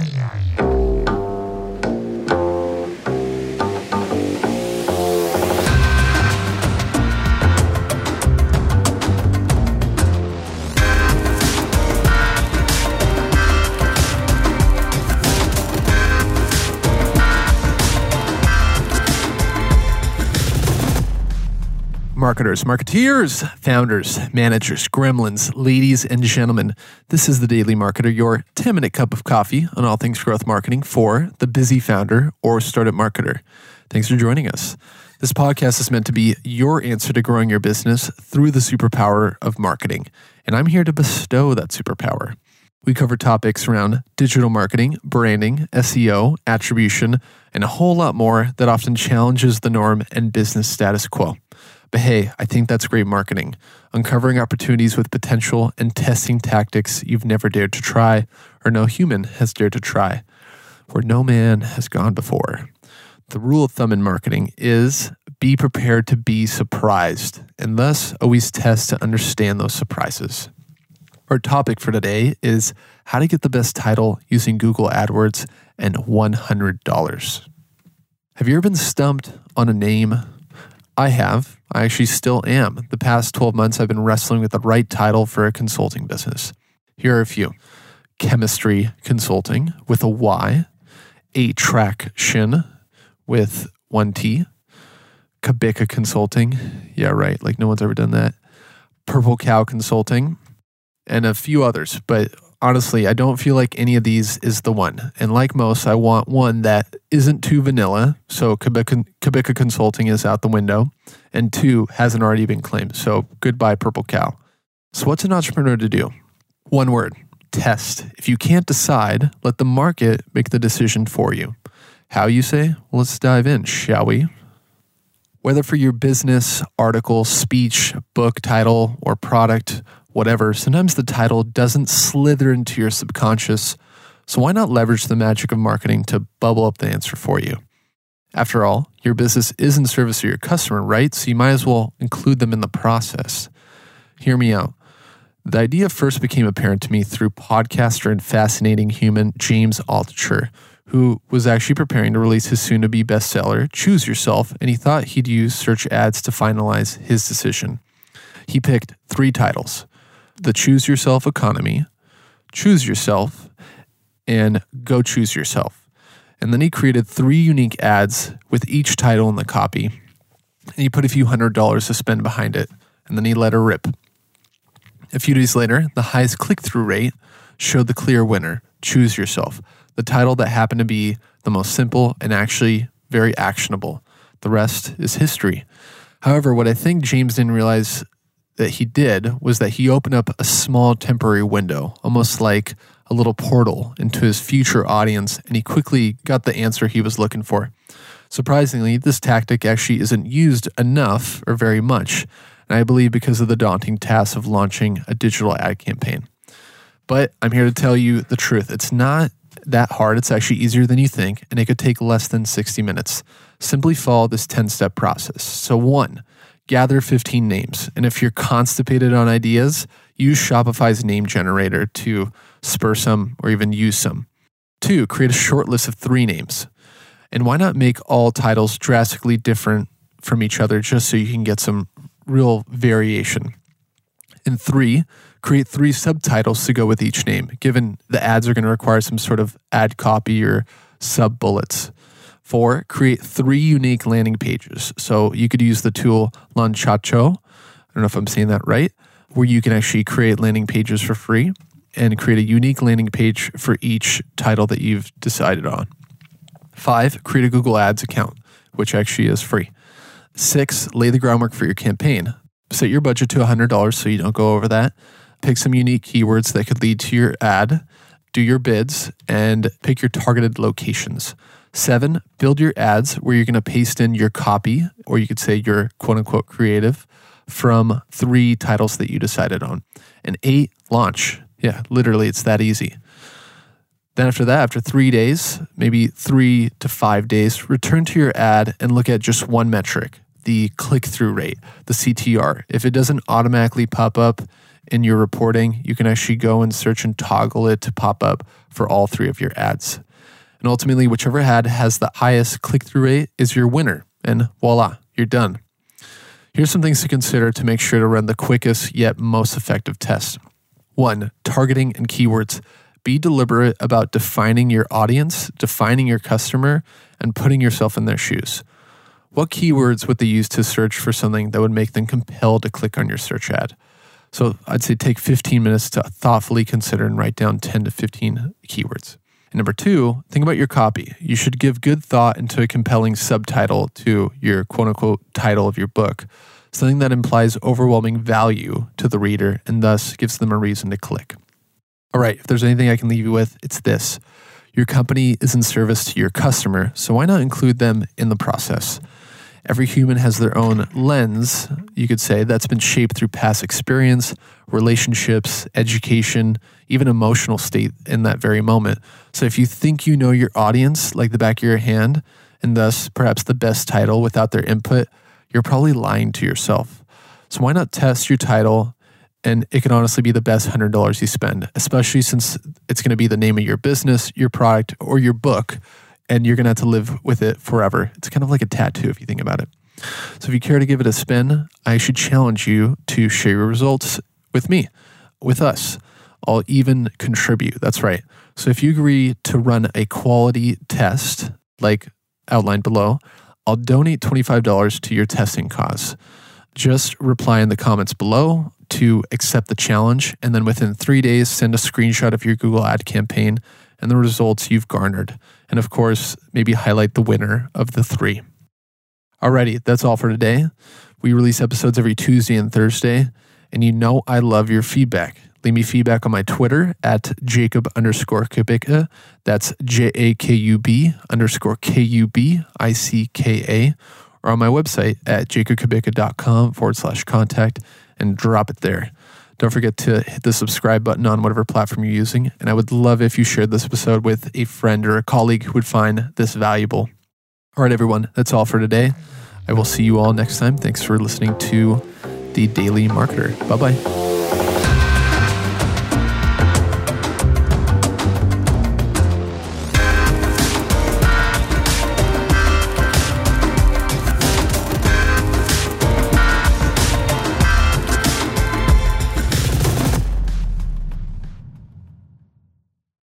ai, ai. Marketers, marketeers, founders, managers, gremlins, ladies and gentlemen. This is the Daily Marketer, your 10 minute cup of coffee on all things growth marketing for the busy founder or startup marketer. Thanks for joining us. This podcast is meant to be your answer to growing your business through the superpower of marketing. And I'm here to bestow that superpower. We cover topics around digital marketing, branding, SEO, attribution, and a whole lot more that often challenges the norm and business status quo. But hey, I think that's great marketing. Uncovering opportunities with potential and testing tactics you've never dared to try or no human has dared to try, where no man has gone before. The rule of thumb in marketing is be prepared to be surprised and thus always test to understand those surprises. Our topic for today is how to get the best title using Google AdWords and $100. Have you ever been stumped on a name I have. I actually still am. The past 12 months, I've been wrestling with the right title for a consulting business. Here are a few chemistry consulting with a Y, a track shin with one T, Kubicka consulting. Yeah, right. Like no one's ever done that. Purple cow consulting and a few others. But honestly, I don't feel like any of these is the one. And like most, I want one that isn't too vanilla. So Kubicka, Consulting is out the window. And two, hasn't already been claimed. So goodbye, Purple Cow. So, what's an entrepreneur to do? One word test. If you can't decide, let the market make the decision for you. How you say? Well, let's dive in, shall we? Whether for your business, article, speech, book title, or product, whatever, sometimes the title doesn't slither into your subconscious. So why not leverage the magic of marketing to bubble up the answer for you? After all, your business is in service of your customer, right? So you might as well include them in the process. Hear me out. The idea first became apparent to me through podcaster and fascinating human James Altucher, who was actually preparing to release his soon to be bestseller, Choose Yourself, and he thought he'd use search ads to finalize his decision. He picked three titles the Choose Yourself economy, Choose Yourself, and Go Choose Yourself. And then he created three unique ads with each title in the copy. And he put a few hundred dollars to spend behind it. And then he let her rip. A few days later, the highest click through rate showed the clear winner Choose Yourself, the title that happened to be the most simple and actually very actionable. The rest is history. However, what I think James didn't realize that he did was that he opened up a small temporary window, almost like a little portal into his future audience, and he quickly got the answer he was looking for. Surprisingly, this tactic actually isn't used enough or very much, and I believe because of the daunting task of launching a digital ad campaign. But I'm here to tell you the truth. It's not that hard. It's actually easier than you think, and it could take less than 60 minutes. Simply follow this 10 step process. So, one, gather 15 names. And if you're constipated on ideas, use Shopify's name generator to spur some or even use some. Two, create a short list of three names. And why not make all titles drastically different from each other just so you can get some real variation? And three, create three subtitles to go with each name, given the ads are going to require some sort of ad copy or sub bullets. Four, create three unique landing pages. So you could use the tool Launchaco. I don't know if I'm saying that right, where you can actually create landing pages for free and create a unique landing page for each title that you've decided on. Five, create a Google Ads account, which actually is free. Six, lay the groundwork for your campaign. Set your budget to $100 so you don't go over that. Pick some unique keywords that could lead to your ad, do your bids, and pick your targeted locations. Seven, build your ads where you're going to paste in your copy, or you could say your quote unquote creative from three titles that you decided on. And eight, launch. Yeah, literally, it's that easy. Then after that, after three days, maybe three to five days, return to your ad and look at just one metric the click through rate, the CTR. If it doesn't automatically pop up in your reporting, you can actually go and search and toggle it to pop up for all three of your ads. And ultimately, whichever ad has the highest click through rate is your winner. And voila, you're done. Here's some things to consider to make sure to run the quickest yet most effective test. One, targeting and keywords. Be deliberate about defining your audience, defining your customer, and putting yourself in their shoes. What keywords would they use to search for something that would make them compelled to click on your search ad? So I'd say take 15 minutes to thoughtfully consider and write down 10 to 15 keywords. And number two, think about your copy. You should give good thought into a compelling subtitle to your quote unquote title of your book, something that implies overwhelming value to the reader and thus gives them a reason to click. All right, if there's anything I can leave you with, it's this. Your company is in service to your customer, so why not include them in the process? Every human has their own lens, you could say, that's been shaped through past experience, relationships, education, even emotional state in that very moment. So if you think you know your audience like the back of your hand, and thus perhaps the best title without their input, you're probably lying to yourself. So why not test your title and it can honestly be the best $100 you spend, especially since it's going to be the name of your business, your product, or your book, and you're going to have to live with it forever. It's kind of like a tattoo if you think about it. So if you care to give it a spin, I should challenge you to share your results with me, with us. I'll even contribute. That's right. So if you agree to run a quality test, like outlined below, I'll donate $25 to your testing cause. Just reply in the comments below to accept the challenge, and then within three days, send a screenshot of your Google ad campaign and the results you've garnered. And of course, maybe highlight the winner of the three. Alrighty, that's all for today. We release episodes every Tuesday and Thursday, and you know I love your feedback. Leave me feedback on my Twitter at Jakub underscore Kubicka. That's J A K U B underscore K U B I C K A. Or on my website at jakubkubicka.com forward slash contact and drop it there. Don't forget to hit the subscribe button on whatever platform you're using. And I would love if you shared this episode with a friend or a colleague who would find this valuable. All right, everyone, that's all for today. I will see you all next time. Thanks for listening to The Daily Marketer. Bye bye.